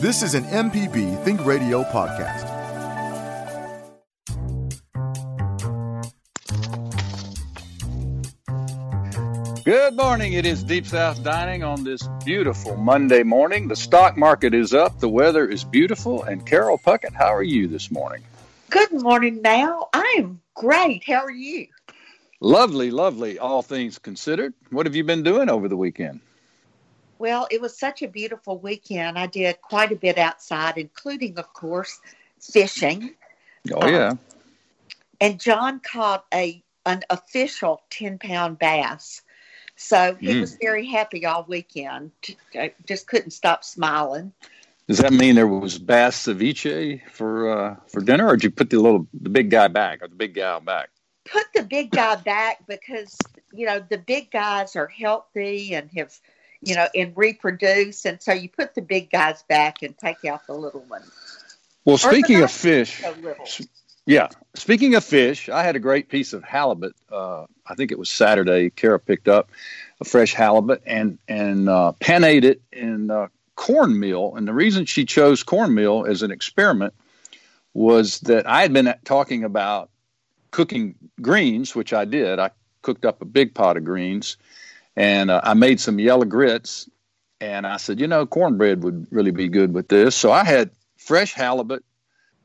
This is an MPB Think Radio podcast. Good morning. It is Deep South Dining on this beautiful Monday morning. The stock market is up, the weather is beautiful, and Carol Puckett, how are you this morning? Good morning now. I am great. How are you? Lovely, lovely, all things considered. What have you been doing over the weekend? Well, it was such a beautiful weekend. I did quite a bit outside, including, of course, fishing. Oh, yeah. Um, and John caught a an official 10 pound bass. So he mm. was very happy all weekend. I just couldn't stop smiling. Does that mean there was bass ceviche for uh, for dinner, or did you put the little the big guy back or the big gal back? Put the big guy back because you know the big guys are healthy and have you know, and reproduce. And so you put the big guys back and take out the little ones. Well, speaking of fish, yeah, speaking of fish, I had a great piece of halibut. Uh, I think it was Saturday. Kara picked up a fresh halibut and and uh, panade it in uh, cornmeal. And the reason she chose cornmeal as an experiment was that I had been talking about cooking greens, which I did. I cooked up a big pot of greens and uh, I made some yellow grits. And I said, you know, cornbread would really be good with this. So I had fresh halibut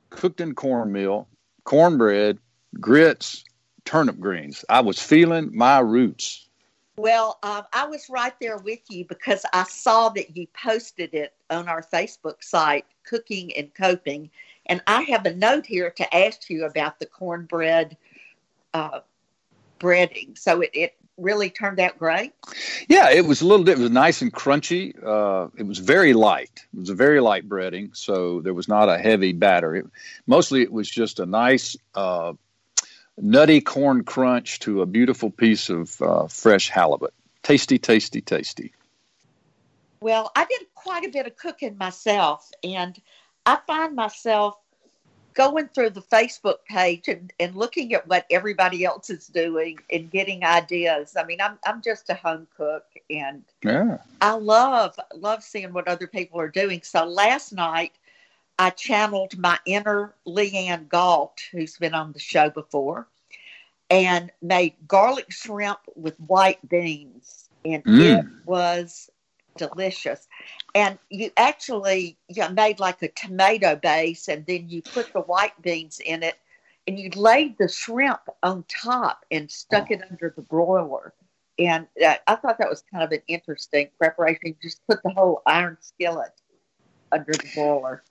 cooked in cornmeal, cornbread, grits, turnip greens. I was feeling my roots. Well, um, I was right there with you because I saw that you posted it on our Facebook site, Cooking and Coping. And I have a note here to ask you about the cornbread uh, breading. So it, it really turned out great? Yeah, it was a little bit. It was nice and crunchy. Uh, it was very light. It was a very light breading, so there was not a heavy batter. It, mostly, it was just a nice, uh, nutty corn crunch to a beautiful piece of uh, fresh halibut. Tasty, tasty, tasty. Well, I did quite a bit of cooking myself, and I find myself going through the Facebook page and, and looking at what everybody else is doing and getting ideas. I mean, I'm I'm just a home cook and yeah. I love love seeing what other people are doing. So last night I channeled my inner Leanne Galt, who's been on the show before, and made garlic shrimp with white beans. And mm. it was delicious. And you actually you know, made like a tomato base, and then you put the white beans in it, and you laid the shrimp on top and stuck it under the broiler. And uh, I thought that was kind of an interesting preparation. You just put the whole iron skillet under the broiler.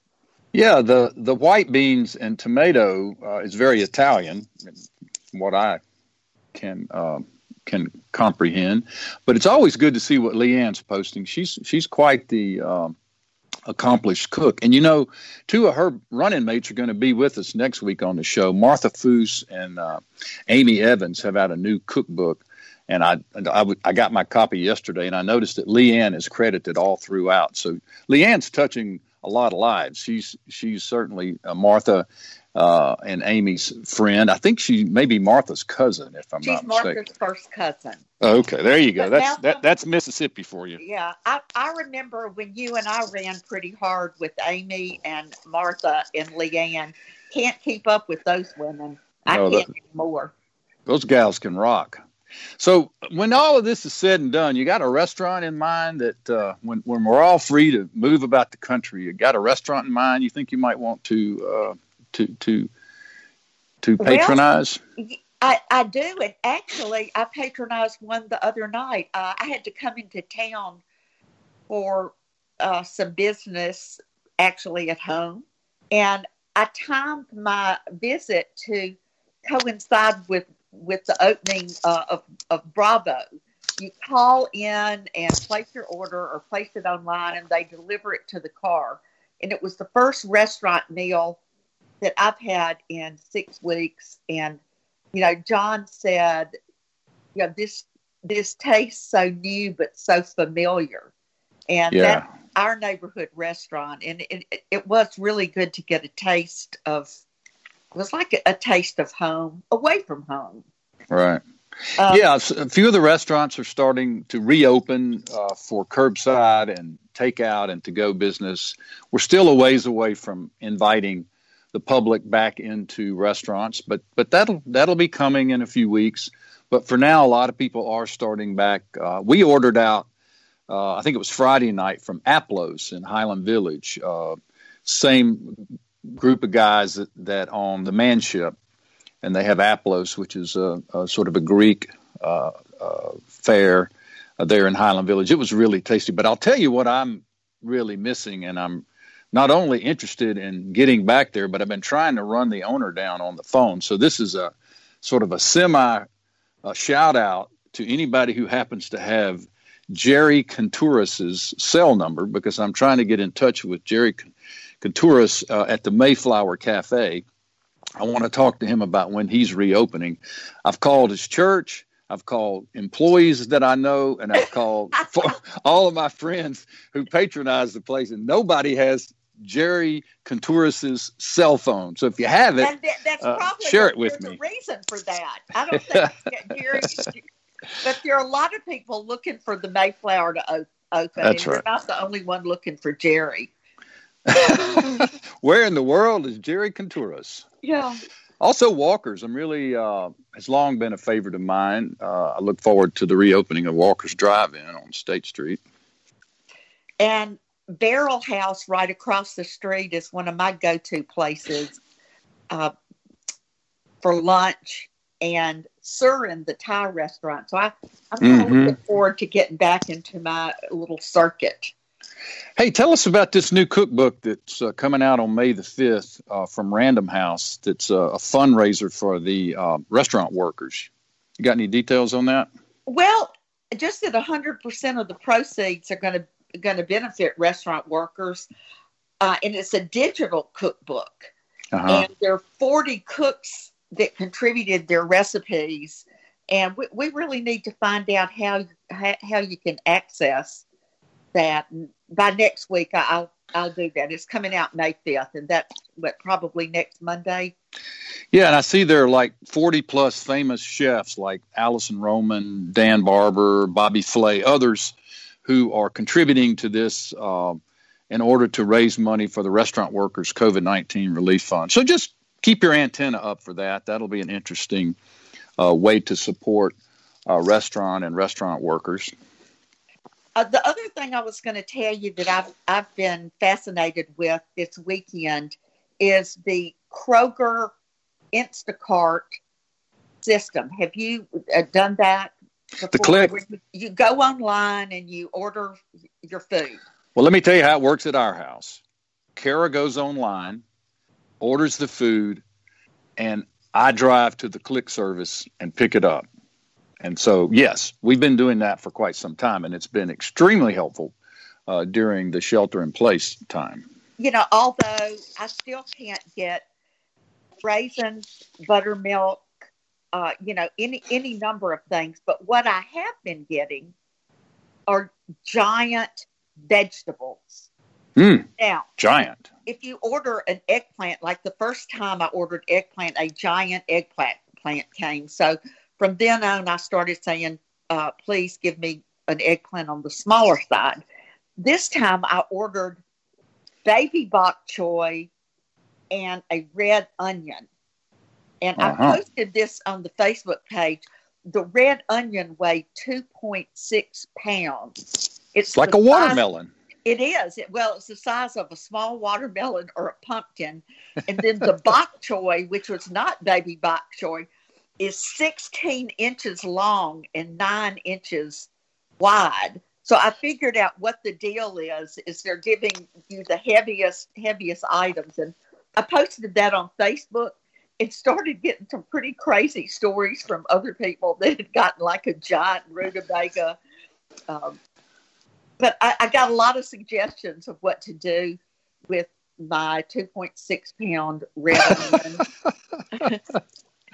Yeah, the the white beans and tomato uh, is very Italian, what I can um, can comprehend. But it's always good to see what Leanne's posting. She's she's quite the um, accomplished cook. And you know, two of her running mates are going to be with us next week on the show. Martha Foose and uh, Amy Evans have out a new cookbook. And I, I, I got my copy yesterday, and I noticed that Leanne is credited all throughout. So Leanne's touching a lot of lives. She's she's certainly uh, Martha uh, and Amy's friend. I think she may be Martha's cousin, if I'm She's not mistaken. She's Martha's first cousin. Okay, there you go. But that's that, that's Mississippi for you. Yeah, I, I remember when you and I ran pretty hard with Amy and Martha and Leanne. Can't keep up with those women. I no, can't that, anymore. Those gals can rock. So when all of this is said and done, you got a restaurant in mind that uh, when when we're all free to move about the country, you got a restaurant in mind you think you might want to uh, to to to patronize? Well, I, I do, and actually, I patronized one the other night. Uh, I had to come into town for uh, some business, actually at home, and I timed my visit to coincide with with the opening uh, of of Bravo. You call in and place your order or place it online, and they deliver it to the car. And it was the first restaurant meal that I've had in six weeks. And, you know, John said, you know, this this tastes so new but so familiar. And yeah. that's our neighborhood restaurant. And it, it, it, was really good to get a taste of, it was like a, a taste of home away from home. Right. Um, yeah, a few of the restaurants are starting to reopen uh, for curbside and takeout and to go business. We're still a ways away from inviting the public back into restaurants, but but that'll that'll be coming in a few weeks. But for now, a lot of people are starting back. Uh, we ordered out, uh, I think it was Friday night from Aplos in Highland Village. Uh, same group of guys that, that own the Manship and they have Aplos, which is a, a sort of a Greek uh, uh, fare uh, there in Highland Village. It was really tasty. But I'll tell you what I'm really missing, and I'm not only interested in getting back there, but I've been trying to run the owner down on the phone. So this is a sort of a semi shout out to anybody who happens to have Jerry Kountouris's cell number because I'm trying to get in touch with Jerry Kountouris uh, at the Mayflower Cafe I want to talk to him about when he's reopening. I've called his church. I've called employees that I know, and I've called all of my friends who patronize the place, and nobody has Jerry Kountouris's cell phone. So if you have it, that's uh, share it with me. reason for that. I don't think Jerry, but there are a lot of people looking for the Mayflower to open. That's right. You're not the only one looking for Jerry. Where in the world is Jerry Kountouris? Yeah. Also, Walker's. I'm really uh, has long been a favorite of mine. Uh, I look forward to the reopening of Walker's Drive-In on State Street. And Barrel House, right across the street, is one of my go-to places uh, for lunch. And Surin, the Thai restaurant. So I, I'm mm-hmm. looking forward to getting back into my little circuit. Hey, tell us about this new cookbook that's uh, coming out on May the 5th uh, from Random House. That's uh, a fundraiser for the uh, restaurant workers. You got any details on that? Well, just that 100% of the proceeds are going to going to benefit restaurant workers. Uh, and it's a digital cookbook. Uh-huh. And there are 40 cooks that contributed their recipes. And we, we really need to find out how, how, how you can access that. And by next week, I'll I'll do that. It's coming out May fifth, and that's what probably next Monday. Yeah, and I see there are like forty plus famous chefs like Alison Roman, Dan Barber, Bobby Flay, others who are contributing to this uh, in order to raise money for the restaurant workers COVID nineteen relief fund. So just keep your antenna up for that. That'll be an interesting uh, way to support uh, restaurant and restaurant workers. Uh, the other thing I was going to tell you that I've I've been fascinated with this weekend is the Kroger Instacart system. Have you uh, done that? The click. You, you go online and you order your food. Well, let me tell you how it works at our house. Kara goes online, orders the food, and I drive to the click service and pick it up. And so, yes, we've been doing that for quite some time, and it's been extremely helpful uh, during the shelter in place time. You know, although I still can't get raisins, buttermilk, uh, you know, any any number of things, but what I have been getting are giant vegetables. Mm, now, giant. If you order an eggplant, like the first time I ordered eggplant, a giant eggplant plant came. So from then on, I started saying, uh, please give me an eggplant on the smaller side. This time I ordered baby bok choy and a red onion. And uh-huh. I posted this on the Facebook page. The red onion weighed 2.6 pounds. It's like a watermelon. Size, it is. It, well, it's the size of a small watermelon or a pumpkin. And then the bok choy, which was not baby bok choy, is 16 inches long and nine inches wide. So I figured out what the deal is. Is they're giving you the heaviest, heaviest items, and I posted that on Facebook. It started getting some pretty crazy stories from other people that had gotten like a giant rutabaga. Um, but I, I got a lot of suggestions of what to do with my 2.6 pound red onion.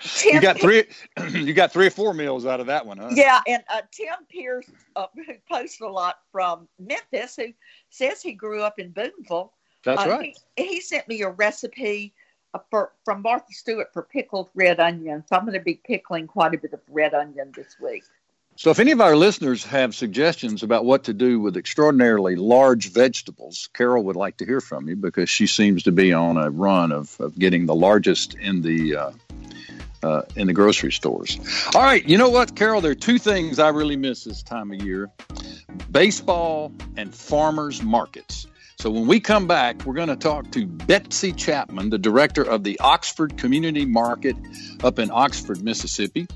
Tim you got three. you got three or four meals out of that one, huh? Yeah, and uh, Tim Pierce, uh, who posts a lot from Memphis, who says he grew up in Booneville. That's uh, right. He, he, sent me a recipe for from Martha Stewart for pickled red onion. So I'm going to be pickling quite a bit of red onion this week. So, if any of our listeners have suggestions about what to do with extraordinarily large vegetables, Carol would like to hear from you because she seems to be on a run of, of getting the largest in the uh, uh, in the grocery stores. All right, you know what, Carol? There are two things I really miss this time of year: baseball and farmers markets. So when we come back, we're going to talk to Betsy Chapman, the director of the Oxford Community Market up in Oxford, Mississippi.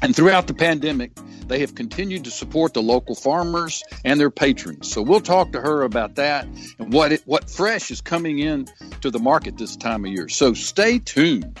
And throughout the pandemic, they have continued to support the local farmers and their patrons. So we'll talk to her about that and what it, what fresh is coming in to the market this time of year. So stay tuned.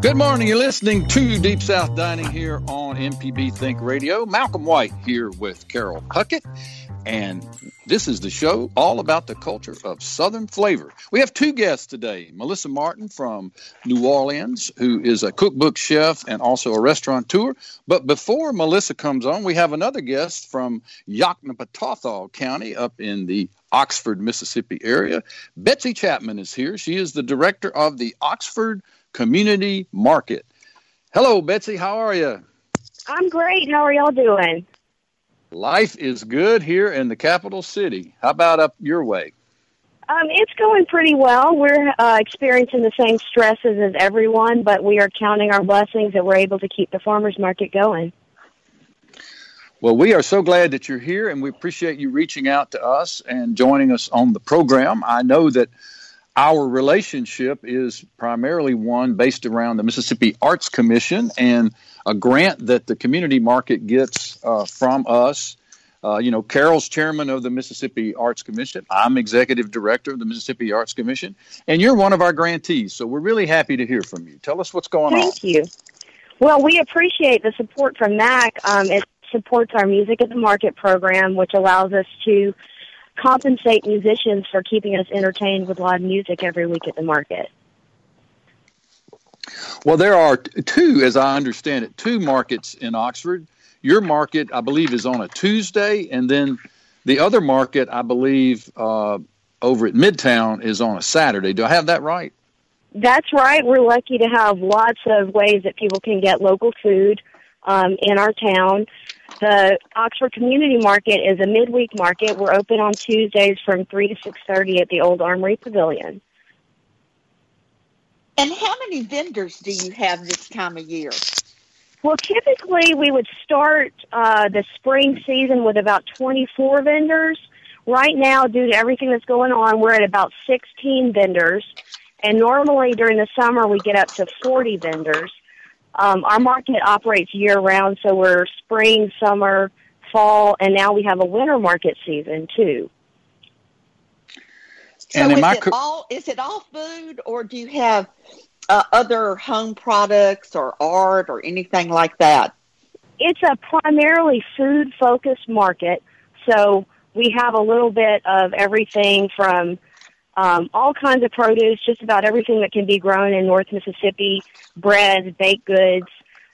Good morning. You're listening to Deep South Dining here on MPB Think Radio. Malcolm White here with Carol Puckett. And this is the show all about the culture of Southern flavor. We have two guests today Melissa Martin from New Orleans, who is a cookbook chef and also a restaurateur. But before Melissa comes on, we have another guest from Yoknapatawpha County up in the Oxford, Mississippi area. Betsy Chapman is here. She is the director of the Oxford Community Market. Hello, Betsy. How are you? I'm great. How are y'all doing? Life is good here in the capital city. How about up your way? Um, it's going pretty well. We're uh, experiencing the same stresses as everyone, but we are counting our blessings that we're able to keep the farmers market going. Well, we are so glad that you're here, and we appreciate you reaching out to us and joining us on the program. I know that our relationship is primarily one based around the Mississippi Arts Commission and a grant that the community market gets uh, from us. Uh, you know, Carol's chairman of the Mississippi Arts Commission. I'm executive director of the Mississippi Arts Commission, and you're one of our grantees. So we're really happy to hear from you. Tell us what's going Thank on. Thank you. Well, we appreciate the support from MAC. Um, it supports our Music at the Market program, which allows us to compensate musicians for keeping us entertained with live music every week at the market? Well, there are two, as I understand it, two markets in Oxford. Your market, I believe, is on a Tuesday, and then the other market, I believe, uh, over at Midtown is on a Saturday. Do I have that right? That's right. We're lucky to have lots of ways that people can get local food um, in our town. The Oxford Community Market is a midweek market. We're open on Tuesdays from 3 to 6.30 at the Old Armory Pavilion. And how many vendors do you have this time of year? Well, typically we would start uh, the spring season with about 24 vendors. Right now, due to everything that's going on, we're at about 16 vendors. And normally during the summer, we get up to 40 vendors. Um, our market operates year round, so we're spring, summer, fall, and now we have a winter market season too. So and is it all is it all food, or do you have uh, other home products or art or anything like that? It's a primarily food focused market, so we have a little bit of everything from um, all kinds of produce, just about everything that can be grown in North Mississippi, breads, baked goods,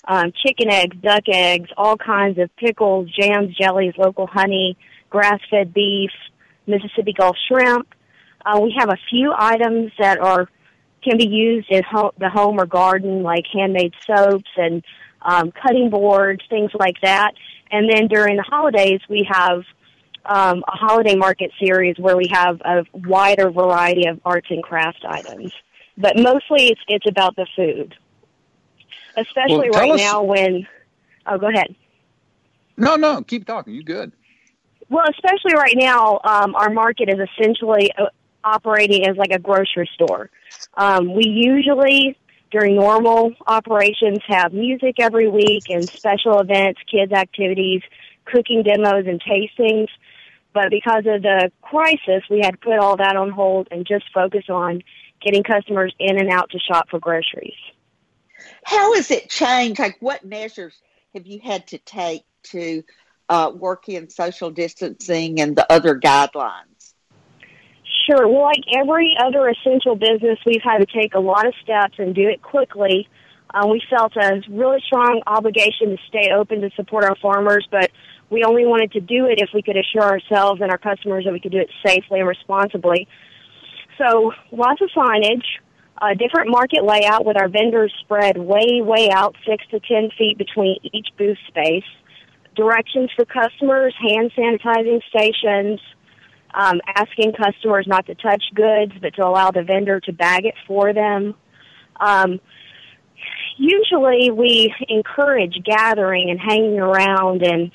um, chicken eggs, duck eggs, all kinds of pickles, jams, jellies, local honey, grass-fed beef, Mississippi Gulf shrimp. Uh, we have a few items that are can be used in ho- the home or garden, like handmade soaps and um, cutting boards, things like that. And then during the holidays, we have um, a holiday market series where we have a wider variety of arts and crafts items. But mostly it's, it's about the food. Especially well, right us... now when, oh, go ahead. No, no, keep talking. You good. Well, especially right now, um, our market is essentially uh, operating as like a grocery store. Um, we usually, during normal operations, have music every week and special events, kids' activities, cooking demos, and tastings. But because of the crisis, we had put all that on hold and just focus on getting customers in and out to shop for groceries. How has it changed? Like, what measures have you had to take to uh, work in social distancing and the other guidelines? Sure. Well, like every other essential business, we've had to take a lot of steps and do it quickly. Uh, we felt a really strong obligation to stay open to support our farmers, but we only wanted to do it if we could assure ourselves and our customers that we could do it safely and responsibly. So lots of signage, a different market layout with our vendors spread way, way out, six to ten feet between each booth space. Directions for customers, hand sanitizing stations, um, asking customers not to touch goods, but to allow the vendor to bag it for them. Um, usually, we encourage gathering and hanging around and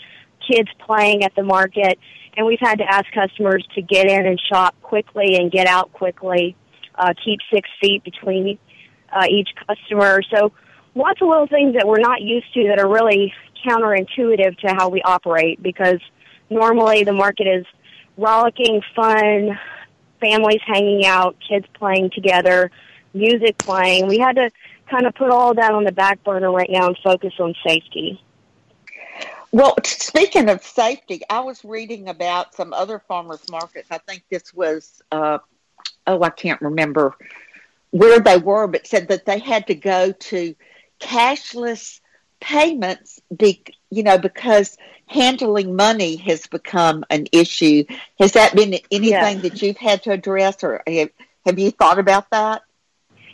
kids playing at the market, and we've had to ask customers to get in and shop quickly and get out quickly uh, keep six feet between uh, each customer. So lots of little things that we're not used to that are really counterintuitive to how we operate because normally the market is rollicking, fun, families hanging out, kids playing together, music playing. We had to kind of put all that on the back burner right now and focus on safety. Well, speaking of safety, I was reading about some other farmers markets. I think this was uh, oh, I can't remember where they were, but said that they had to go to cashless payments, be, you know, because handling money has become an issue. Has that been anything yeah. that you've had to address, or have, have you thought about that?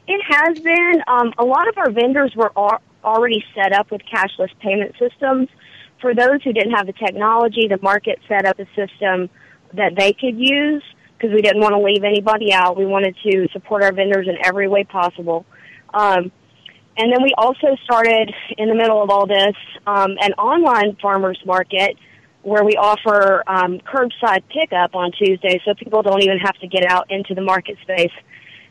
It has been. Um, a lot of our vendors were already set up with cashless payment systems. For those who didn't have the technology, the market set up a system that they could use because we didn't want to leave anybody out. We wanted to support our vendors in every way possible. Um, and then we also started in the middle of all this um, an online farmers market where we offer um, curbside pickup on Tuesday, so people don't even have to get out into the market space.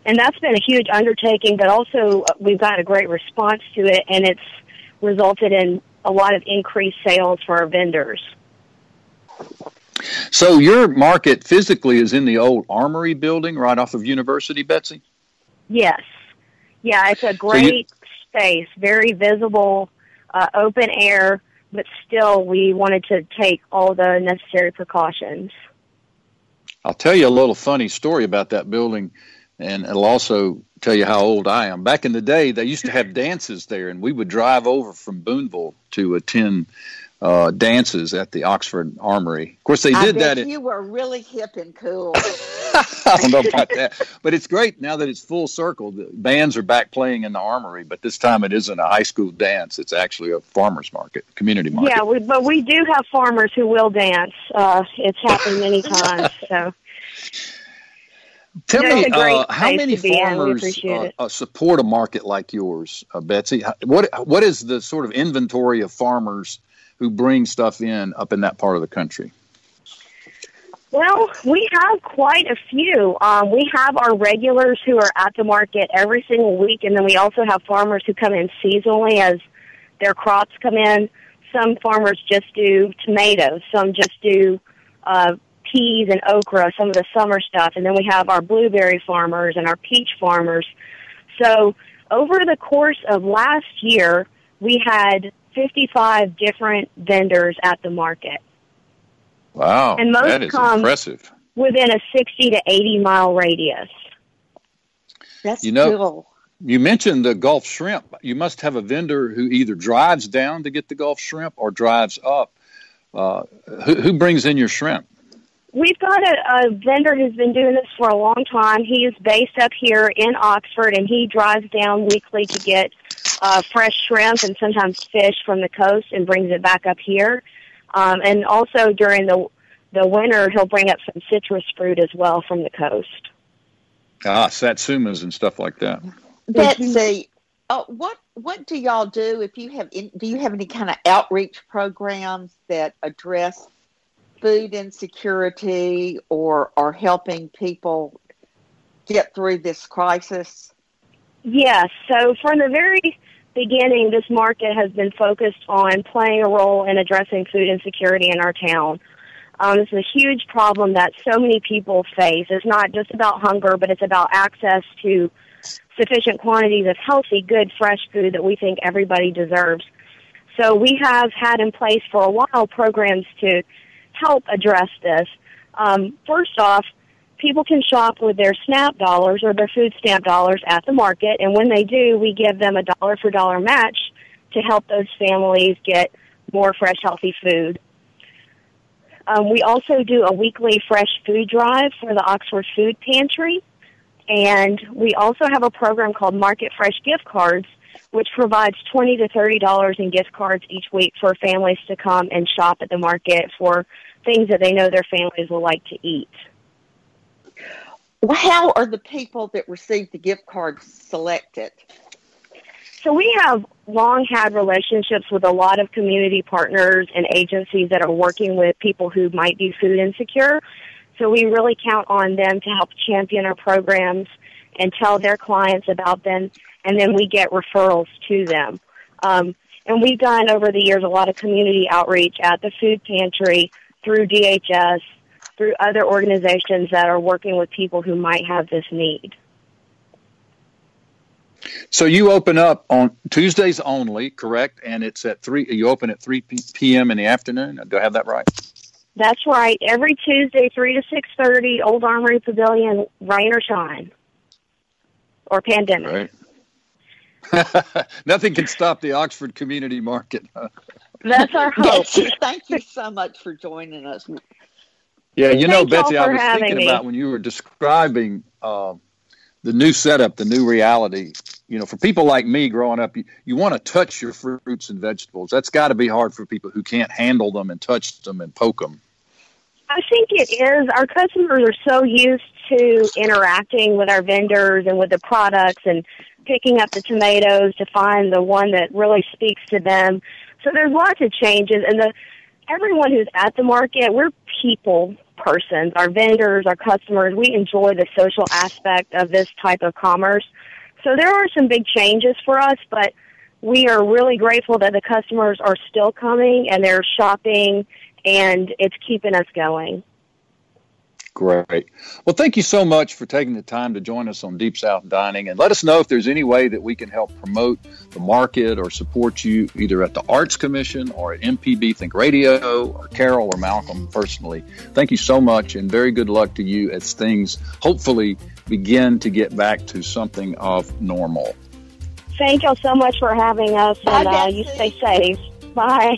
And that's been a huge undertaking, but also uh, we've got a great response to it, and it's resulted in a lot of increased sales for our vendors. So your market physically is in the old Armory building right off of University, Betsy? Yes. Yeah, it's a great so you, space, very visible, uh, open air, but still we wanted to take all the necessary precautions. I'll tell you a little funny story about that building, and it'll also tell you how old I am. Back in the day, they used to have dances there, and we would drive over from Booneville to attend uh, dances at the Oxford Armory. Of course, they did that. you were really hip and cool. I don't know about that, but it's great now that it's full circle. The bands are back playing in the Armory, but this time it isn't a high school dance. It's actually a farmers market, community market. Yeah, we, but we do have farmers who will dance. Uh, it's happened many times. So. Tell me, uh, how many farmers uh, uh, support a market like yours, uh, Betsy? What what is the sort of inventory of farmers who bring stuff in up in that part of the country? Well, we have quite a few. Um, we have our regulars who are at the market every single week, and then we also have farmers who come in seasonally as their crops come in. Some farmers just do tomatoes, some just do uh, peas and okra, some of the summer stuff, and then we have our blueberry farmers and our peach farmers. So over the course of last year, we had 55 different vendors at the market. Wow, and most that is come impressive. Within a 60 to 80 mile radius. That's you know, cool. You mentioned the Gulf shrimp. You must have a vendor who either drives down to get the Gulf shrimp or drives up. Uh, who, who brings in your shrimp? We've got a, a vendor who's been doing this for a long time. He is based up here in Oxford, and he drives down weekly to get uh, fresh shrimp and sometimes fish from the coast and brings it back up here. Um, and also during the the winter, he'll bring up some citrus fruit as well from the coast. Ah, satsumas and stuff like that. Betsy, uh, what what do y'all do if you have in, do you have any kind of outreach programs that address food insecurity or are helping people get through this crisis? Yes. So from the very beginning, this market has been focused on playing a role in addressing food insecurity in our town. Um, is a huge problem that so many people face. It's not just about hunger, but it's about access to sufficient quantities of healthy, good, fresh food that we think everybody deserves. So we have had in place for a while programs to help address this. Um, first off, people can shop with their SNAP dollars or their food stamp dollars at the market, and when they do, we give them a dollar for dollar match to help those families get more fresh, healthy food. Um, we also do a weekly fresh food drive for the Oxford Food Pantry, and we also have a program called Market Fresh Gift Cards, which provides twenty to thirty dollars in gift cards each week for families to come and shop at the market for things that they know their families will like to eat. How are the people that receive the gift cards selected? So we have long had relationships with a lot of community partners and agencies that are working with people who might be food insecure. So we really count on them to help champion our programs and tell their clients about them, and then we get referrals to them. Um, and we've done over the years a lot of community outreach at the food pantry through DHS, through other organizations that are working with people who might have this need. So you open up on Tuesdays only, correct? And it's at three. You open at three p.m. in the afternoon. Do I have that right? That's right. Every Tuesday, three to six thirty, Old Armory Pavilion, rain or shine, or pandemic. Right. Nothing can stop the Oxford Community Market. That's our hope. Thank you so much for joining us. Yeah, you know, Betsy, I was thinking me. about when you were describing uh, the new setup, the new reality. You know, for people like me growing up, you, you want to touch your fruits and vegetables. That's got to be hard for people who can't handle them and touch them and poke them. I think it is. Our customers are so used to interacting with our vendors and with the products and picking up the tomatoes to find the one that really speaks to them. So there's lots of changes, and the everyone who's at the market, we're people persons, our vendors, our customers. We enjoy the social aspect of this type of commerce. So there are some big changes for us, but we are really grateful that the customers are still coming and they're shopping and it's keeping us going. Great. Well, thank you so much for taking the time to join us on Deep South Dining and let us know if there's any way that we can help promote the market or support you either at the Arts Commission or at MPB Think Radio or Carol or Malcolm personally. Thank you so much and very good luck to you as things hopefully begin to get back to something of normal. Thank y'all so much for having us and uh, you stay safe. Bye.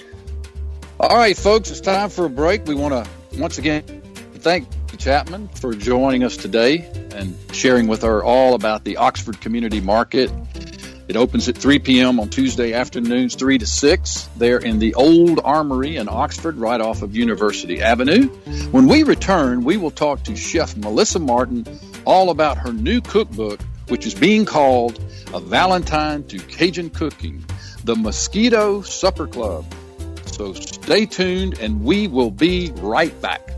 All right, folks, it's time for a break. We want to once again thank Chapman for joining us today and sharing with her all about the Oxford Community Market. It opens at 3 p.m. on Tuesday afternoons, 3 to 6, there in the Old Armory in Oxford, right off of University Avenue. When we return, we will talk to Chef Melissa Martin all about her new cookbook, which is being called A Valentine to Cajun Cooking, the Mosquito Supper Club. So stay tuned, and we will be right back.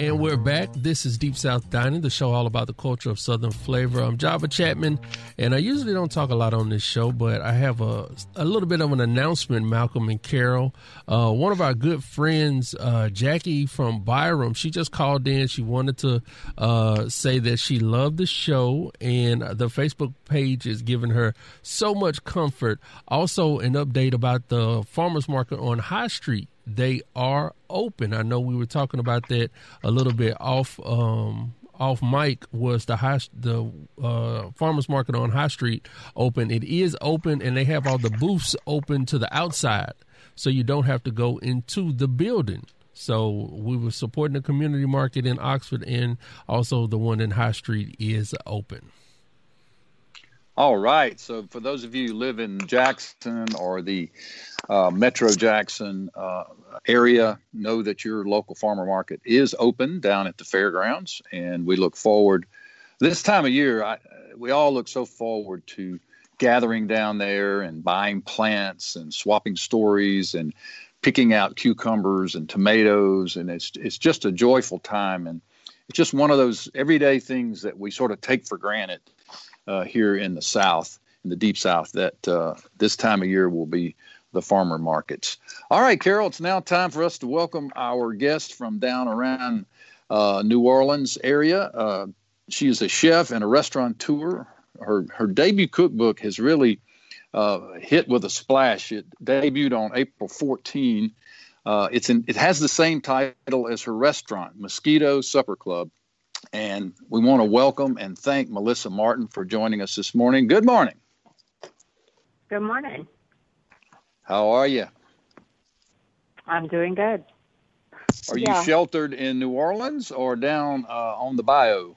And we're back. This is Deep South Dining, the show all about the culture of Southern flavor. I'm Java Chapman, and I usually don't talk a lot on this show, but I have a, a little bit of an announcement, Malcolm and Carol. Uh, one of our good friends, uh, Jackie from Byram, she just called in. She wanted to uh, say that she loved the show, and the Facebook page is giving her so much comfort. Also, an update about the farmers market on High Street they are open. I know we were talking about that a little bit off um, off mic. Was the high the uh, farmers market on High Street open? It is open, and they have all the booths open to the outside, so you don't have to go into the building. So we were supporting the community market in Oxford, and also the one in High Street is open. All right. So, for those of you who live in Jackson or the uh, Metro Jackson uh, area, know that your local farmer market is open down at the fairgrounds, and we look forward. This time of year, I, we all look so forward to gathering down there and buying plants and swapping stories and picking out cucumbers and tomatoes, and it's it's just a joyful time, and it's just one of those everyday things that we sort of take for granted uh, here in the South, in the deep South, that uh, this time of year will be the farmer markets. All right, Carol, it's now time for us to welcome our guest from down around uh, New Orleans area. Uh, she is a chef and a restaurateur. Her her debut cookbook has really uh, hit with a splash. It debuted on April 14. Uh, it's in, it has the same title as her restaurant, Mosquito Supper Club. And we want to welcome and thank Melissa Martin for joining us this morning. Good morning. Good morning. How are you? I'm doing good. Are yeah. you sheltered in New Orleans or down uh, on the bayou?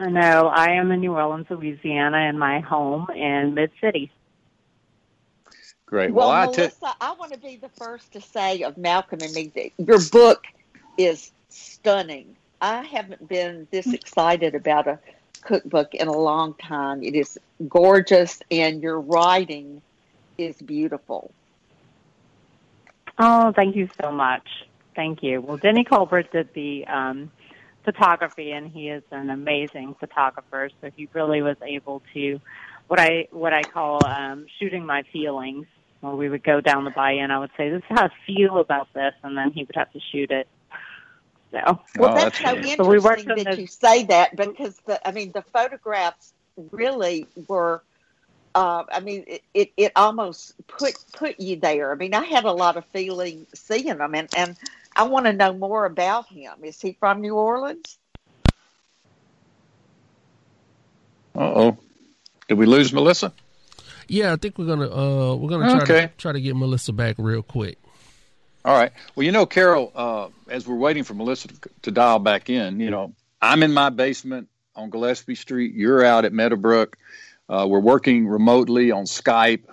No, I am in New Orleans, Louisiana, in my home in Mid City. Great. Well, well I Melissa, t- I want to be the first to say of Malcolm and me that your book is stunning. I haven't been this excited about a cookbook in a long time. It is gorgeous, and your writing is beautiful. Oh, thank you so much. Thank you. Well, Denny Culbert did the um, photography, and he is an amazing photographer. So he really was able to what I what I call um, shooting my feelings. Where we would go down the bayou, and I would say, "This is how I feel about this," and then he would have to shoot it so, well, oh, that's, that's so interesting so we that this. you say that because the, I mean, the photographs really were. Uh, I mean, it, it, it almost put put you there. I mean, I had a lot of feeling seeing them, and and I want to know more about him. Is he from New Orleans? Uh oh, did we lose Melissa? Yeah, I think we're gonna uh we're gonna try okay. to try to get Melissa back real quick. All right. Well, you know, Carol, uh, as we're waiting for Melissa to, to, dial back in, you know, I'm in my basement on Gillespie Street. You're out at Meadowbrook. Uh, we're working remotely on Skype.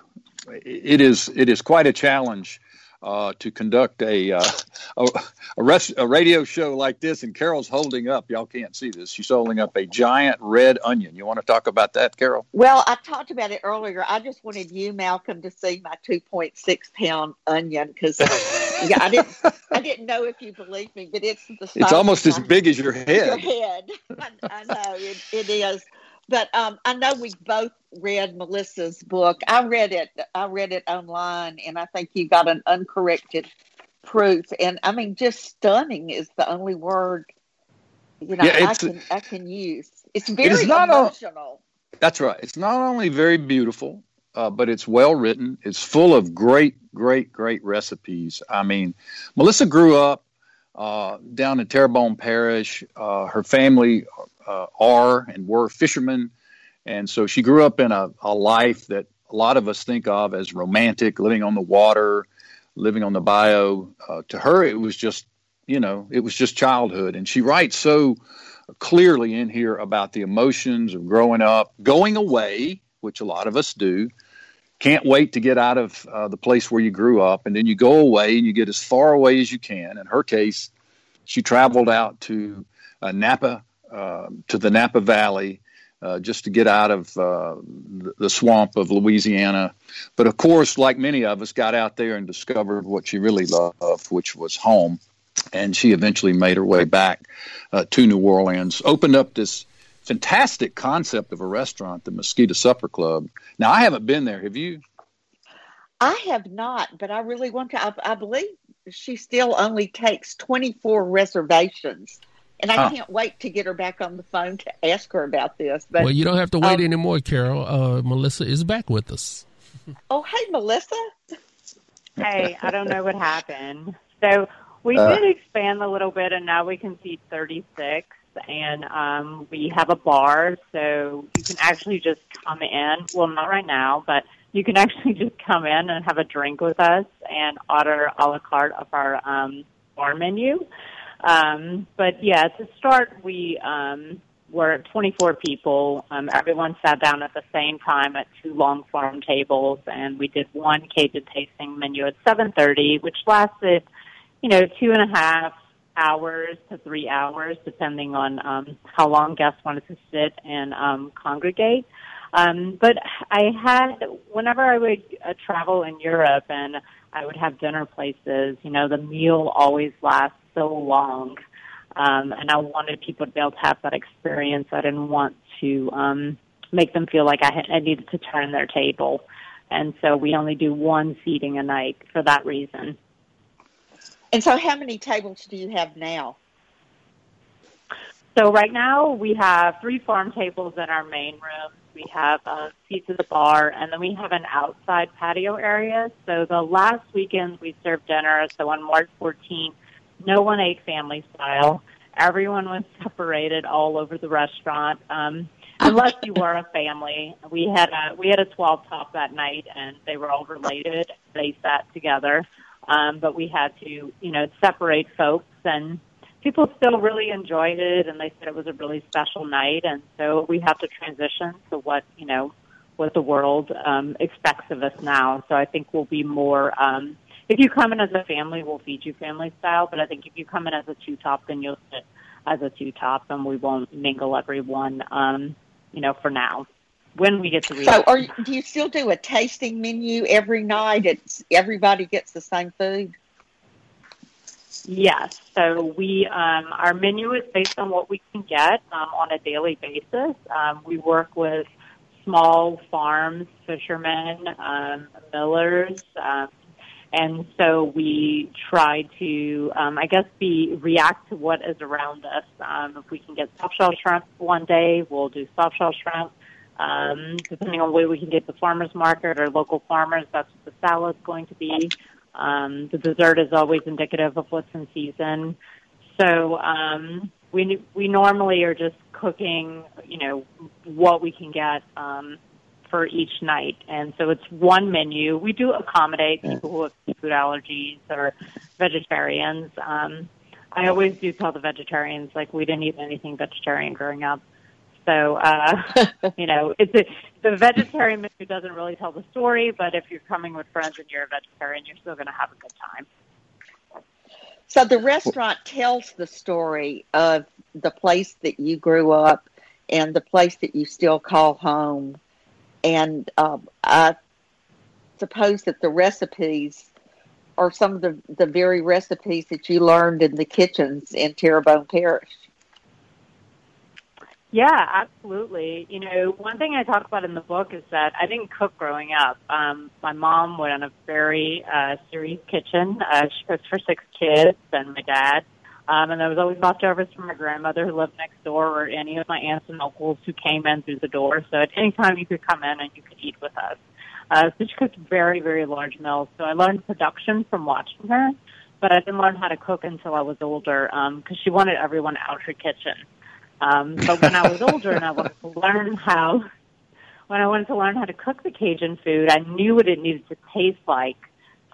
It is it is quite a challenge uh, to conduct a, uh, a a, rest, a, radio show like this. And Carol's holding up. Y'all can't see this. She's holding up a giant red onion. You want to talk about that, Carol? Well, I talked about it earlier. I just wanted you, Malcolm, to see my two point six pound onion because yeah, I didn't I didn't know if you believe me, but it's the it's almost as big as your head. Your head. I, I know it, it is. But um, I know we both read Melissa's book. I read it. I read it online, and I think you got an uncorrected proof. And I mean, just stunning is the only word you know yeah, I can I can use. It's very emotional. A, that's right. It's not only very beautiful, uh, but it's well written. It's full of great, great, great recipes. I mean, Melissa grew up uh, down in Terrebonne Parish. Uh, her family uh, are and were fishermen. And so she grew up in a, a life that a lot of us think of as romantic, living on the water, living on the bayou. Uh, to her, it was just, you know, it was just childhood. And she writes so clearly in here about the emotions of growing up, going away, which a lot of us do. Can't wait to get out of uh, the place where you grew up. And then you go away and you get as far away as you can. In her case, she traveled out to uh, Napa, uh, to the Napa Valley, uh, just to get out of uh, the swamp of Louisiana. But of course, like many of us, got out there and discovered what she really loved, which was home. And she eventually made her way back uh, to New Orleans, opened up this fantastic concept of a restaurant, the Mosquito Supper Club. Now, I haven't been there. Have you? I have not, but I really want to. I, I believe she still only takes 24 reservations and I can't wait to get her back on the phone to ask her about this. But well, you don't have to wait um, anymore, Carol. Uh, Melissa is back with us. Oh, hey, Melissa. Hey, I don't know what happened. So we uh, did expand a little bit, and now we can seat 36. And um, we have a bar, so you can actually just come in. Well, not right now, but you can actually just come in and have a drink with us and order a la carte of our um, bar menu. Um, but yeah, to start, we um, were 24 people. Um, everyone sat down at the same time at two long farm tables, and we did one Cajun tasting menu at 7:30, which lasted, you know, two and a half hours to three hours, depending on um, how long guests wanted to sit and um, congregate. Um, but I had, whenever I would uh, travel in Europe and I would have dinner places, you know, the meal always lasts so long. Um, and I wanted people to be able to have that experience. I didn't want to um, make them feel like I, had, I needed to turn their table. And so we only do one seating a night for that reason. And so, how many tables do you have now? So, right now we have three farm tables in our main room. We have seats at the bar, and then we have an outside patio area. So, the last weekend we served dinner, so on March 14th, no one ate family style. Everyone was separated all over the restaurant. Um, unless you were a family, we had a we had a twelve top that night, and they were all related. They sat together, um, but we had to you know separate folks, and people still really enjoyed it, and they said it was a really special night. And so we have to transition to what you know what the world um, expects of us now. So I think we'll be more. Um, if you come in as a family, we'll feed you family style. But I think if you come in as a two top, then you'll sit as a two top, and we won't mingle everyone. Um, you know, for now, when we get to. So, are do you still do a tasting menu every night? It's everybody gets the same food. Yes. So we um, our menu is based on what we can get um, on a daily basis. Um, we work with small farms, fishermen, um, millers, um, and so we try to, um, I guess, be react to what is around us. Um, if we can get soft shell shrimp one day, we'll do soft shell shrimp. Um, depending on where we can get the farmers market or local farmers, that's what the salad's going to be. Um, the dessert is always indicative of what's in season. So um, we we normally are just cooking, you know, what we can get. Um, for each night. And so it's one menu. We do accommodate people who have food allergies or vegetarians. Um, I always do tell the vegetarians, like, we didn't eat anything vegetarian growing up. So, uh, you know, it's a, the vegetarian menu doesn't really tell the story, but if you're coming with friends and you're a vegetarian, you're still going to have a good time. So the restaurant tells the story of the place that you grew up and the place that you still call home and um, I suppose that the recipes are some of the, the very recipes that you learned in the kitchens in Terrebonne Parish. Yeah, absolutely. You know, one thing I talk about in the book is that I didn't cook growing up. Um, my mom went on a very uh, serious kitchen. Uh, she cooked for six kids and my dad. Um, and there was always leftovers from my grandmother who lived next door or any of my aunts and uncles who came in through the door. So at any time you could come in and you could eat with us. Uh, so she cooked very, very large meals. So I learned production from watching her, but I didn't learn how to cook until I was older because um, she wanted everyone out her kitchen. Um, but when I was older and I wanted to learn how, when I wanted to learn how to cook the Cajun food, I knew what it needed to taste like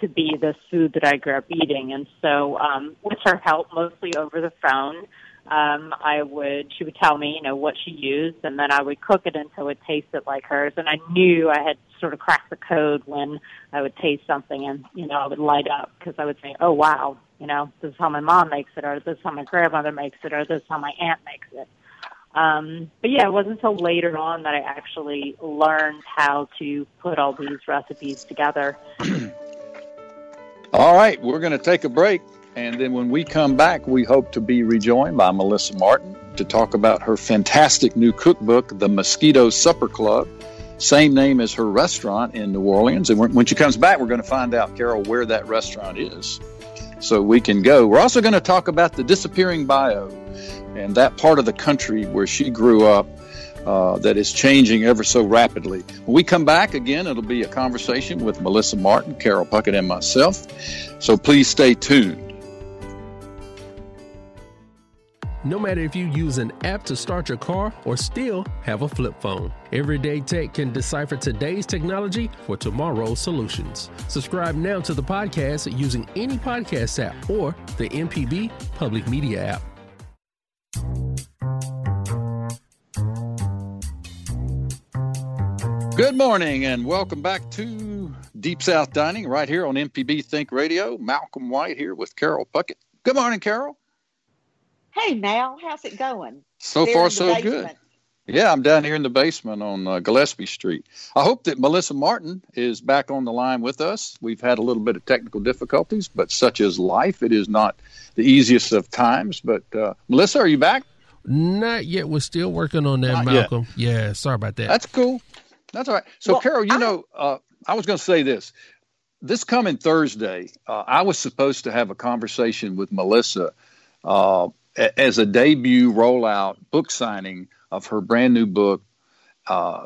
to be the food that I grew up eating. And so, um, with her help, mostly over the phone, um, I would, she would tell me, you know, what she used, and then I would cook it until it tasted like hers. And I knew I had sort of cracked the code when I would taste something and, you know, I would light up because I would say, oh, wow, you know, this is how my mom makes it, or this is how my grandmother makes it, or this is how my aunt makes it. Um, but yeah, it wasn't until later on that I actually learned how to put all these recipes together. All right, we're going to take a break. And then when we come back, we hope to be rejoined by Melissa Martin to talk about her fantastic new cookbook, The Mosquito Supper Club. Same name as her restaurant in New Orleans. And when she comes back, we're going to find out, Carol, where that restaurant is so we can go. We're also going to talk about the disappearing bayou and that part of the country where she grew up uh, that is changing ever so rapidly. When we come back again, it'll be a conversation with Melissa Martin, Carol Puckett, and myself. So please stay tuned. no matter if you use an app to start your car or still have a flip phone. Everyday Tech can decipher today's technology for tomorrow's solutions. Subscribe now to the podcast using any podcast app or the MPB public media app. Good morning and welcome back to Deep South Dining right here on MPB Think Radio. Malcolm White here with Carol Puckett. Good morning, Carol. Hey, Mal, how's it going? So There far, in the so good. Yeah, I'm down here in the basement on uh, Gillespie Street. I hope that Melissa Martin is back on the line with us. We've had a little bit of technical difficulties, but such is life. It is not the easiest of times. But uh, Melissa, are you back? Not yet. We're still working on that, Not yet. Malcolm. Yeah, sorry about that. That's cool. That's all right. So, Well, Carol, you I- know, uh, I was going to say this. This coming Thursday, uh, I was supposed to have a conversation with Melissa uh, a- as a debut rollout book signing of her brand new book. Uh,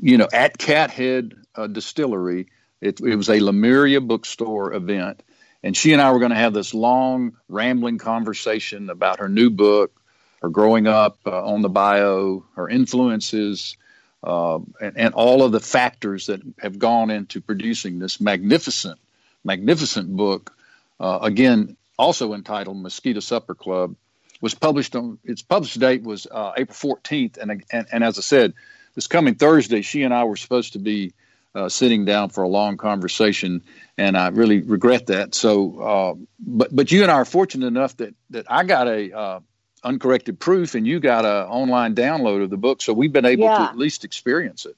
you know, at Cathead uh, Distillery, it, it was a Lemuria bookstore event, and she and I were going to have this long, rambling conversation about her new book, her growing up uh, on the bayou, her influences, uh, and, and all of the factors that have gone into producing this magnificent, magnificent book. Uh, again, also entitled Mosquito Supper Club, was published on its published date was uh, April 14th, and, and and as I said, this coming Thursday, she and I were supposed to be uh, sitting down for a long conversation, and I really regret that. So, uh, but but you and I are fortunate enough that that I got a uh, uncorrected proof, and you got a online download of the book, so we've been able to at least experience it.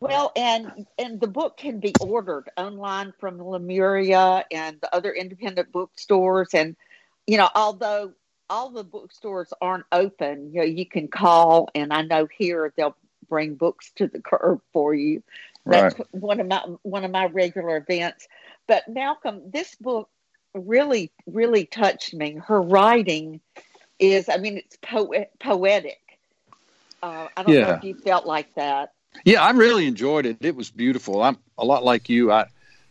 Well, and and the book can be ordered online from Lemuria and the other independent bookstores, and you know, although all the bookstores aren't open, you know, you can call, and I know here they'll bring books to the curb for you. That's one of my one of my regular events. But Malcolm, this book really, really touched me. Her writing is, I mean, it's poet, poetic. Uh, I don't know if you felt like that. Yeah, I really enjoyed it. It was beautiful. I'm a lot like you. I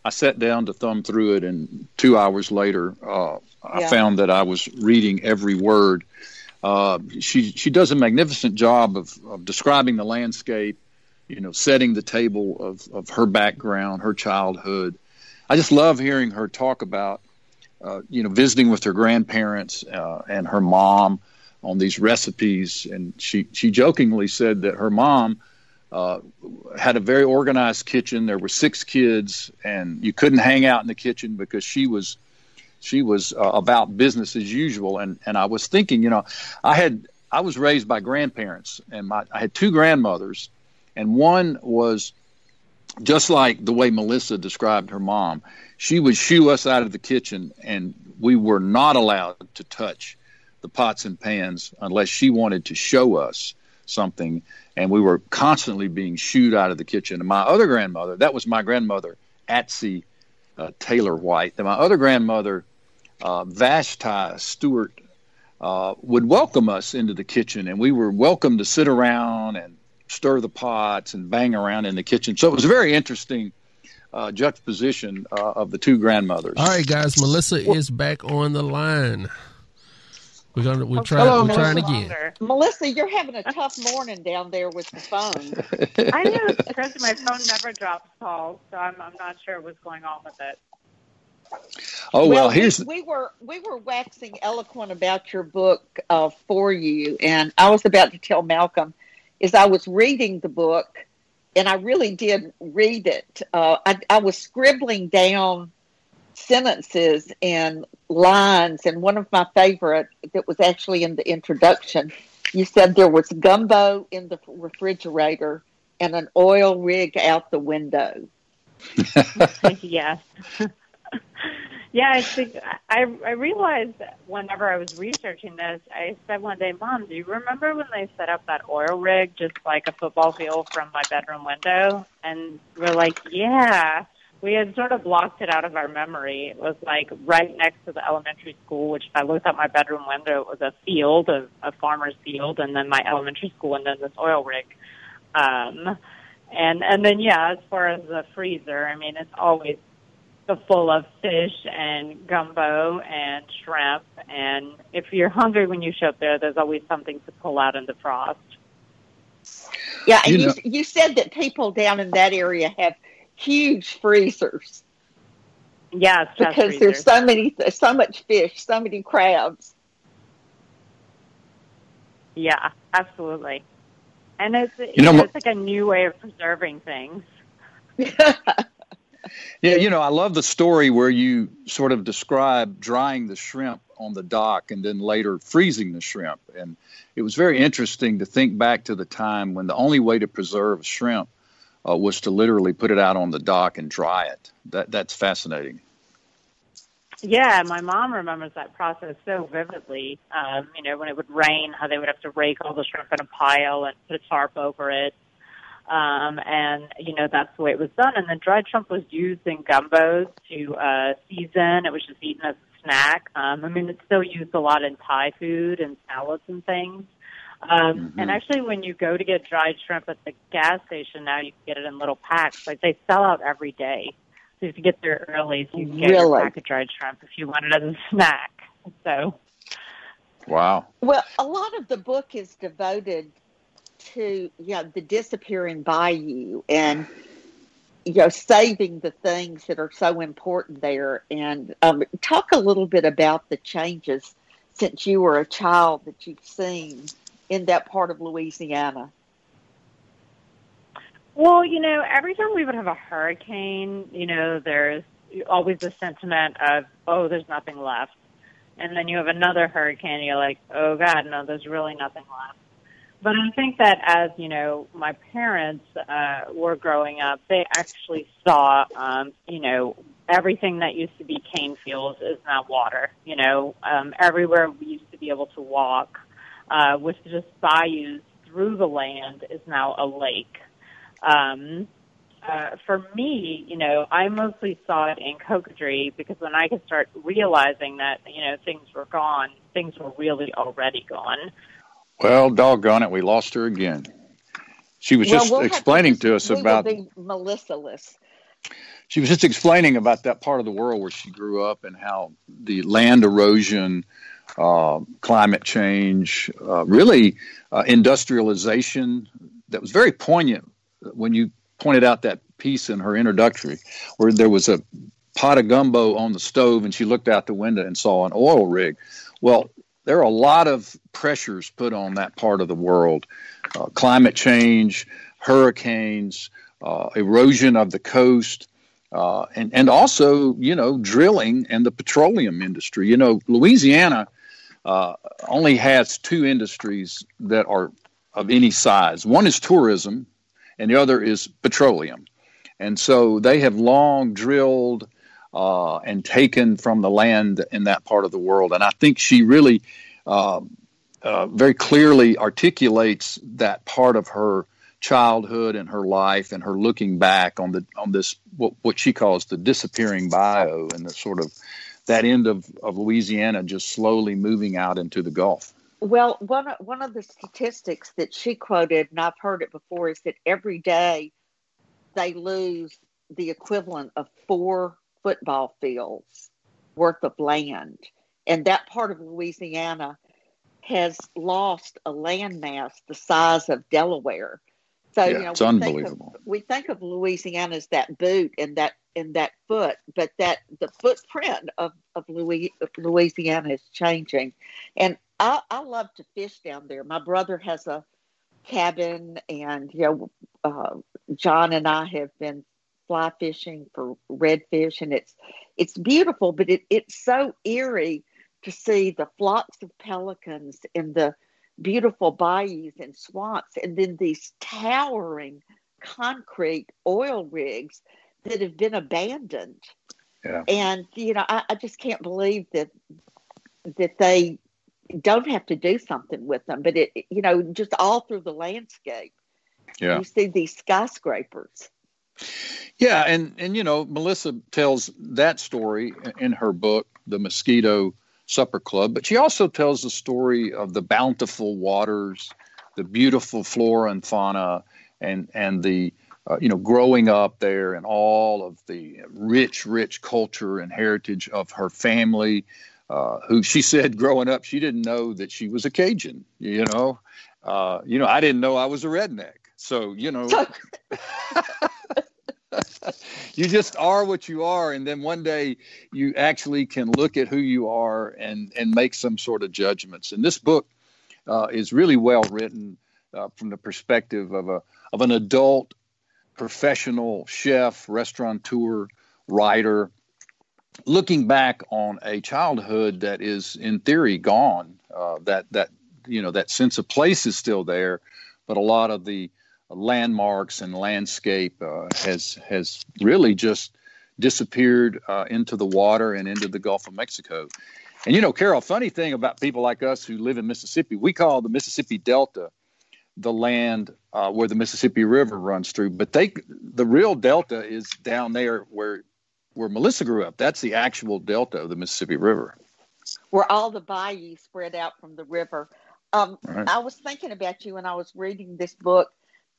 I sat down to thumb through it, and two hours later, uh, I Yeah. found that I was reading every word. Uh, she she does a magnificent job of, of describing the landscape, you know, setting the table of of her background, her childhood. I just love hearing her talk about, uh, you know, visiting with her grandparents uh, and her mom on these recipes. And she she jokingly said that her mom uh, had a very organized kitchen. There were six kids, and you couldn't hang out in the kitchen because she was she was uh, about business as usual. And and I was thinking, you know, I had I was raised by grandparents, and my I had two grandmothers, and one was just like the way Melissa described her mom. She would shoo us out of the kitchen, and we were not allowed to touch the pots and pans unless she wanted to show us something. And we were constantly being shooed out of the kitchen. And my other grandmother, that was my grandmother, Atsy uh, Taylor White. And my other grandmother, uh, Vashti Stewart, uh, would welcome us into the kitchen, and we were welcome to sit around and stir the pots and bang around in the kitchen. So it was a very interesting uh, juxtaposition uh, of the two grandmothers. All right, guys. Melissa is back on the line. We're gonna we're Okay. trying Hello, we're trying Melissa. again. Melissa, you're having a tough morning down there with the phone. I know it's crazy. My phone never drops calls, so I'm I'm not sure what's going on with it. Oh well, we- here's we, were we were waxing eloquent about your book uh, for you, and I was about to tell Malcolm is I was reading the book, and I really did read it. Uh, I, I was scribbling down sentences and lines, and one of my favorite that was actually in the introduction. You said there was gumbo in the refrigerator and an oil rig out the window. yes. yeah, I think I I realized whenever I was researching this, I said one day, "Mom, do you remember when they set up that oil rig just like a football field from my bedroom window?" And we're like, "Yeah." We had sort of blocked it out of our memory. It was like right next to the elementary school, which if I looked out my bedroom window, it was a field, a, a farmer's field, and then my elementary school, and then this oil rig. Um, and and then yeah, as far as the freezer, I mean, it's always full of fish and gumbo and shrimp. And if you're hungry when you show up there, there's always something to pull out in the frost. Yeah, and You you, you said that people down in that area have huge freezers Yeah, it's chest because there's so many, so much fish, so many crabs. Yeah, absolutely. and it's you, you know, know it's like a new way of preserving things. yeah, you know, I love the story where you sort of describe drying the shrimp on the dock and then later freezing the shrimp. And it was very interesting to think back to the time when the only way to preserve shrimp uh, was to literally put it out on the dock and dry it. That that's fascinating. Yeah, my mom remembers that process so vividly. Um, you know, when it would rain, how they would have to rake all the shrimp in a pile and put a tarp over it. Um, and, you know, that's the way it was done. And then dried shrimp was used in gumbos to uh, season. It was just eaten as a snack. Um, I mean, it's still used a lot in Thai food and salads and things. Um, mm-hmm. And actually, when you go to get dried shrimp at the gas station now, you can get it in little packs. Like they sell out every day. So you have to get there early so you can get really? your pack of dried shrimp if you want it as a snack. So. Wow. Well, a lot of the book is devoted to you know the disappearing bayou and you know saving the things that are so important there and um, talk a little bit about the changes since you were a child that you've seen in that part of louisiana? Well you know every time we would have a hurricane you know there's always the sentiment of oh there's nothing left. And then you have another hurricane you're like oh god no there's really nothing left. But I think that as you know, my parents uh, were growing up, they actually saw, um, you know, everything that used to be cane fields is now water. You know, um, everywhere we used to be able to walk uh, with just bayous through the land is now a lake. Um, uh, for me, you know, I mostly saw it in Cocodrie because when I could start realizing that, you know, things were gone, things were really already gone. Well, doggone it, we lost her again. She was well, just we'll explaining to, to, us about Melissa list. She was just explaining about that part of the world where she grew up and how the land erosion, uh, climate change, uh, really uh, industrialization that was very poignant when you pointed out that piece in her introductory where there was a pot of gumbo on the stove and she looked out the window and saw an oil rig. Well, there are a lot of pressures put on that part of the world uh, climate change, hurricanes, erosion of the coast. Uh, and, and also, you know, drilling and the petroleum industry. You know, Louisiana uh, only has two industries that are of any size. One is tourism, and the other is petroleum. And so they have long drilled uh, and taken from the land in that part of the world. And I think she really uh, uh, very clearly articulates that part of her childhood and her life and her looking back on the on this what, what she calls the disappearing bayou and the sort of that end of, of Louisiana just slowly moving out into the Gulf. Well, one one of the statistics that she quoted, and I've heard it before, is that every day they lose the equivalent of four football fields worth of land. And that part of Louisiana has lost a landmass the size of Delaware. So yeah, you know, it's we unbelievable. Think of, we think of Louisiana as that boot and that in that foot, but that the footprint of of Louisiana is changing. And I, I love to fish down there. My brother has a cabin, and you know, uh, John and I have been fly fishing for redfish, and it's it's beautiful, but it, it's so eerie to see the flocks of pelicans in the beautiful bayous and swamps, and then these towering concrete oil rigs that have been abandoned. Yeah. And you know, I, I just can't believe that that they don't have to do something with them. But it, you know, just all through the landscape, yeah. you see these skyscrapers. Yeah, and and you know, Melissa tells that story in her book, The Mosquito Supper Club, but she also tells the story of the bountiful waters, the beautiful flora and fauna, and and the uh, you know growing up there and all of the rich, rich culture and heritage of her family. Uh, who she said growing up she didn't know that she was a Cajun. You know, uh, you know I didn't know I was a redneck. So you know. you just are what you are and then one day you actually can look at who you are and and make some sort of judgments and this book uh, is really well written uh, from the perspective of a of an adult professional chef, restaurateur, writer, looking back on a childhood that is in theory gone. Uh, that that you know that sense of place is still there, but a lot of the landmarks and landscape uh, has has really just disappeared uh, into the water and into the Gulf of Mexico. And you know, Carol, funny thing about people like us who live in Mississippi, we call the Mississippi Delta the land uh, where the Mississippi River runs through, but they the real delta is down there where where Melissa grew up. That's the actual delta of the Mississippi River, where all the bayous spread out from the river. Um, right. I was thinking about you when I was reading this book.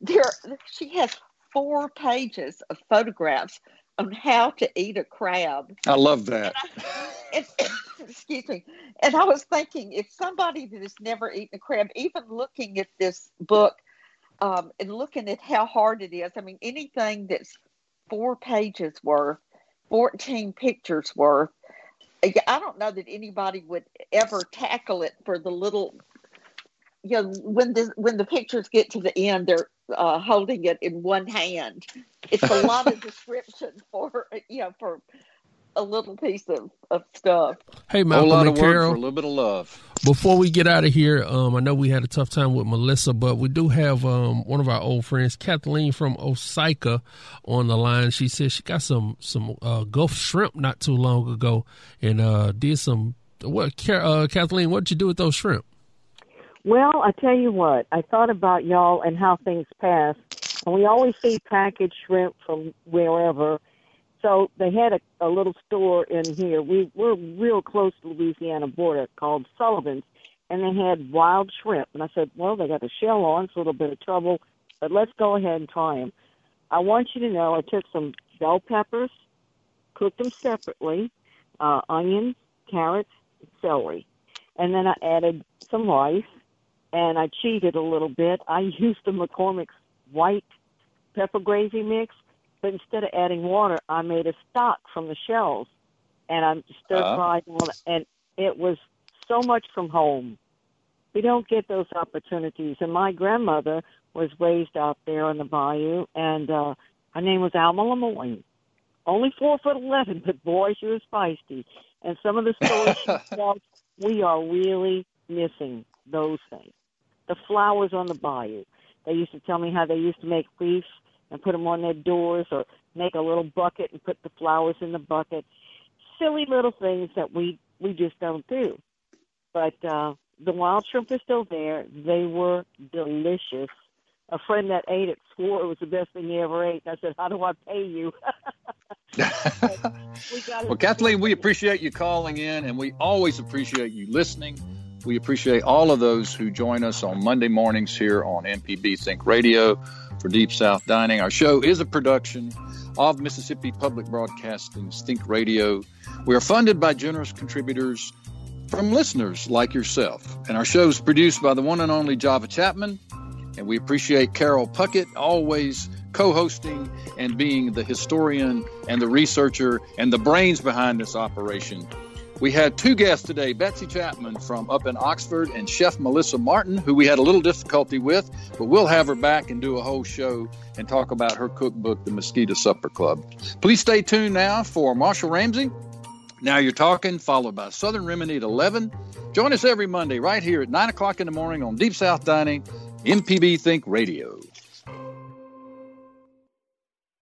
There, she has four pages of photographs on how to eat a crab. I love that. And I, and, excuse me. And I was thinking, if somebody that has never eaten a crab, even looking at this book um, and looking at how hard it is, I mean, anything that's four pages worth, 14 pictures worth, I don't know that anybody would ever tackle it for the little you know when the when the pictures get to the end they're uh, holding it in one hand. It's a lot of description for you know for a little piece of, of stuff. Hey Malcolm and Carol a little bit of love. Before we get out of here um, i know we had a tough time with melissa but we do have um, one of our old friends kathleen from osyka on the line. She said she got some some uh, gulf shrimp not too long ago and uh, did some what uh, kathleen what did you do with those shrimp well, I tell you what, I thought about y'all and how things pass, and we always see packaged shrimp from wherever. So they had a, a little store in here. We we're real close to Louisiana border called Sullivan's, and they had wild shrimp. And I said, well, they got the shell on, it's a little bit of trouble, but let's go ahead and try them. I want you to know I took some bell peppers, cooked them separately, uh, onions, carrots, celery, and then I added some rice and I cheated a little bit. I used the McCormick's white pepper gravy mix, but instead of adding water, I made a stock from the shells, and I stir fried uh on it, and it was so much from home. We don't get those opportunities. And my grandmother was raised out there on the bayou, and uh, her name was Alma Lemoyne. Only four foot eleven, but boy, she was feisty. And some of the stories she tells, we are really missing those things the flowers on the bayou. They used to tell me how they used to make wreaths and put them on their doors or make a little bucket and put the flowers in the bucket. Silly little things that we we just don't do. But uh the wild shrimp is still there. They were delicious. A friend that ate it swore it was the best thing he ever ate. And I said, "How do I pay you?" we well, Kathleen, we appreciate you calling in, and we always appreciate you listening. We appreciate all of those who join us on Monday mornings here on MPB Think Radio for Deep South Dining. Our show is a production of Mississippi Public Broadcasting's Think Radio. We are funded by generous contributors from listeners like yourself. And our show is produced by the one and only Java Chapman. And we appreciate Carol Puckett always co hosting and being the historian and the researcher and the brains behind this operation. We had two guests today Betsy Chapman from up in Oxford and Chef Melissa Martin, who we had a little difficulty with, but we'll have her back and do a whole show and talk about her cookbook, The Mosquito Supper Club. Please stay tuned now for Marshall Ramsey. Now You're Talking, followed by Southern Remedy at 11. Join us every Monday right here at 9 o'clock in the morning on Deep South Dining, MPB Think Radio.